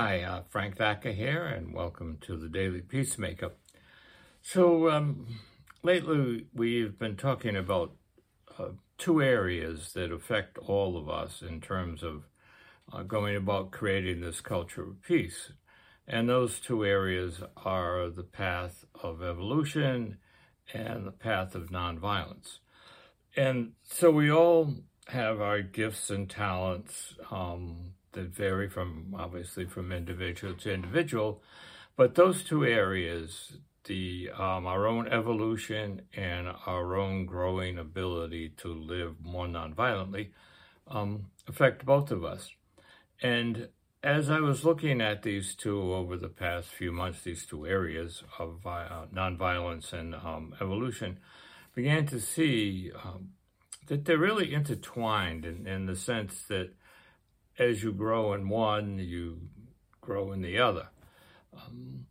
Hi, uh, Frank Thacker here, and welcome to the Daily Peacemaker. So, um, lately we've been talking about uh, two areas that affect all of us in terms of uh, going about creating this culture of peace. And those two areas are the path of evolution and the path of nonviolence. And so we all have our gifts and talents. Um, that vary from obviously from individual to individual, but those two areas, the um, our own evolution and our own growing ability to live more nonviolently, um, affect both of us. And as I was looking at these two over the past few months, these two areas of uh, nonviolence and um, evolution, began to see um, that they're really intertwined in, in the sense that as you grow in one, you grow in the other. Um,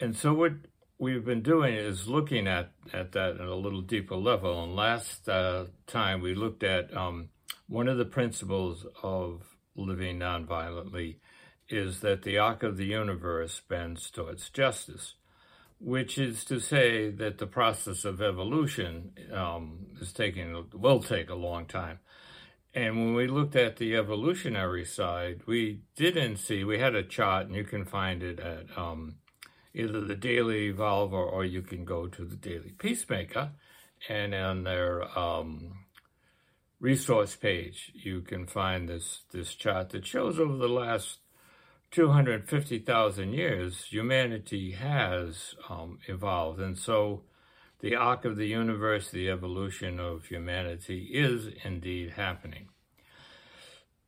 and so what we've been doing is looking at, at that at a little deeper level. And last uh, time we looked at um, one of the principles of living nonviolently is that the arc of the universe bends towards justice, which is to say that the process of evolution um, is taking will take a long time. And when we looked at the evolutionary side, we didn't see, we had a chart, and you can find it at um, either the Daily Evolver or you can go to the Daily Peacemaker. And on their um, resource page, you can find this, this chart that shows over the last 250,000 years, humanity has um, evolved. And so the arc of the universe, the evolution of humanity is indeed happening.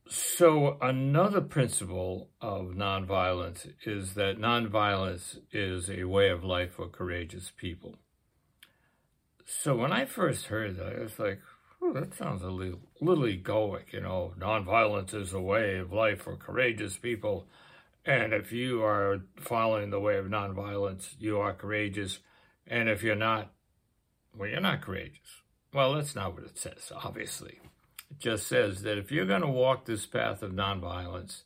So, another principle of nonviolence is that nonviolence is a way of life for courageous people. So, when I first heard that, I was like, that sounds a little, little egoic, you know, nonviolence is a way of life for courageous people. And if you are following the way of nonviolence, you are courageous. And if you're not, well, you're not courageous. Well, that's not what it says, obviously. It just says that if you're going to walk this path of nonviolence,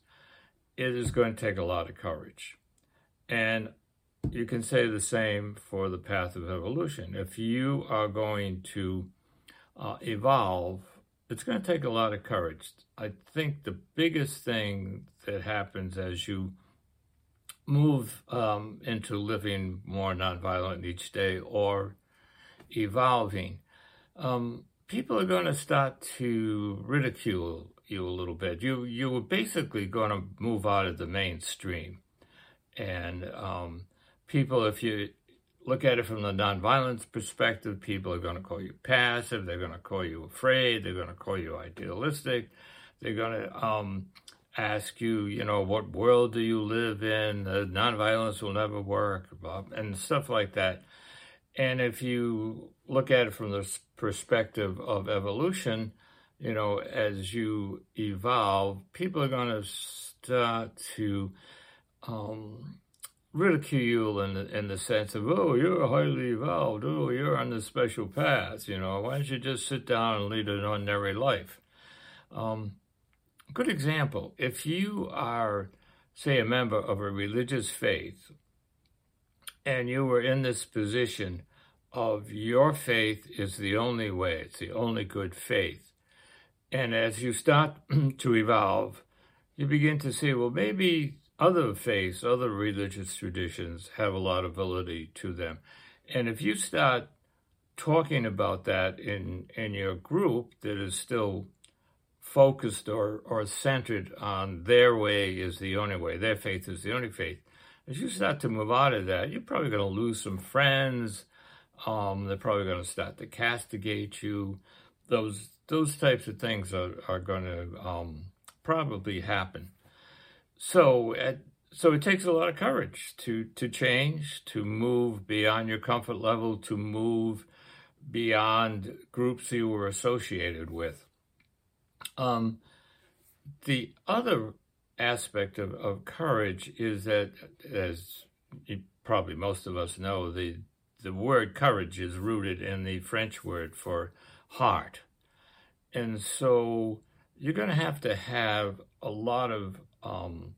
it is going to take a lot of courage. And you can say the same for the path of evolution. If you are going to uh, evolve, it's going to take a lot of courage. I think the biggest thing that happens as you move um, into living more nonviolent each day or evolving, um, people are going to start to ridicule you a little bit. You you are basically going to move out of the mainstream, and um, people, if you look at it from the nonviolence perspective, people are going to call you passive. They're going to call you afraid. They're going to call you idealistic. They're going to um, ask you, you know, what world do you live in? Uh, nonviolence will never work, and stuff like that. And if you look at it from the perspective of evolution, you know, as you evolve, people are going to start to um, ridicule in the, in the sense of, oh, you're highly evolved, oh, you're on the special path, you know, why don't you just sit down and lead an ordinary life? Um, good example, if you are, say, a member of a religious faith, and you were in this position of your faith is the only way, it's the only good faith. And as you start to evolve, you begin to see, well, maybe other faiths, other religious traditions have a lot of validity to them. And if you start talking about that in, in your group that is still focused or, or centered on their way is the only way, their faith is the only faith, as you start to move out of that, you're probably going to lose some friends. Um, they're probably going to start to castigate you. Those those types of things are, are going to um, probably happen. So at, so it takes a lot of courage to to change, to move beyond your comfort level, to move beyond groups you were associated with. Um, the other aspect of, of courage is that, as probably most of us know, the the word courage is rooted in the French word for heart. And so you're going to have to have a lot of um,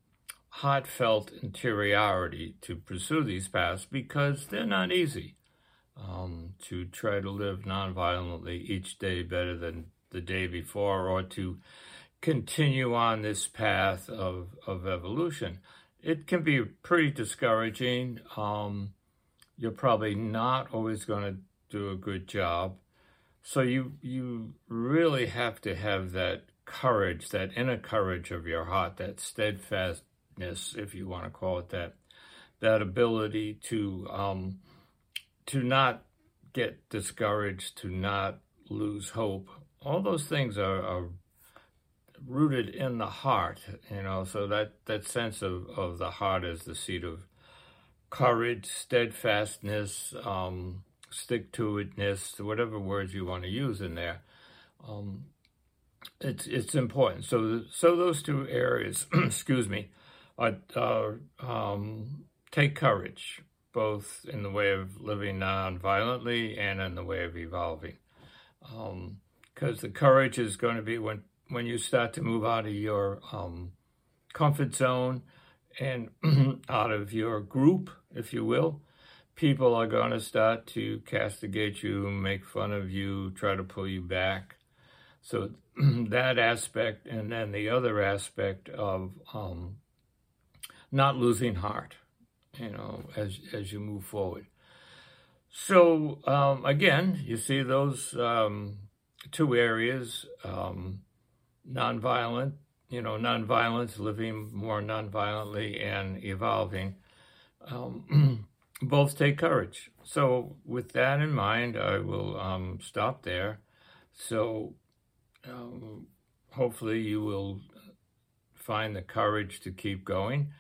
heartfelt interiority to pursue these paths because they're not easy. Um, to try to live nonviolently each day better than the day before, or to continue on this path of, of evolution. It can be pretty discouraging. Um, you're probably not always going to do a good job. So you you really have to have that courage, that inner courage of your heart, that steadfastness, if you want to call it that, that ability to um, to not get discouraged, to not lose hope. All those things are, are rooted in the heart, you know, so that, that sense of, of the heart is the seat of courage, steadfastness, um, stick to itness, whatever words you want to use in there. Um, it's it's important. So so those two areas, excuse me, are, are um, take courage, both in the way of living non-violently and in the way of evolving. Because um, the courage is going to be when when you start to move out of your um, comfort zone and out of your group, if you will, people are going to start to castigate you, make fun of you, try to pull you back. So that aspect, and then the other aspect of um, not losing heart, you know, as as you move forward. So um, again, you see those um, two areas. Um, nonviolent, you know, nonviolence, living more nonviolently and evolving, um, both take courage. So, with that in mind, I will um, stop there. So, um, hopefully, you will find the courage to keep going.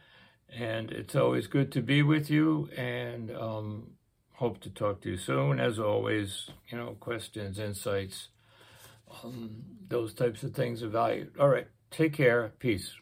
And it's always good to be with you, and um, hope to talk to you soon. As always, you know, questions, insights um, those types of things are valued. All right. Take care. Peace.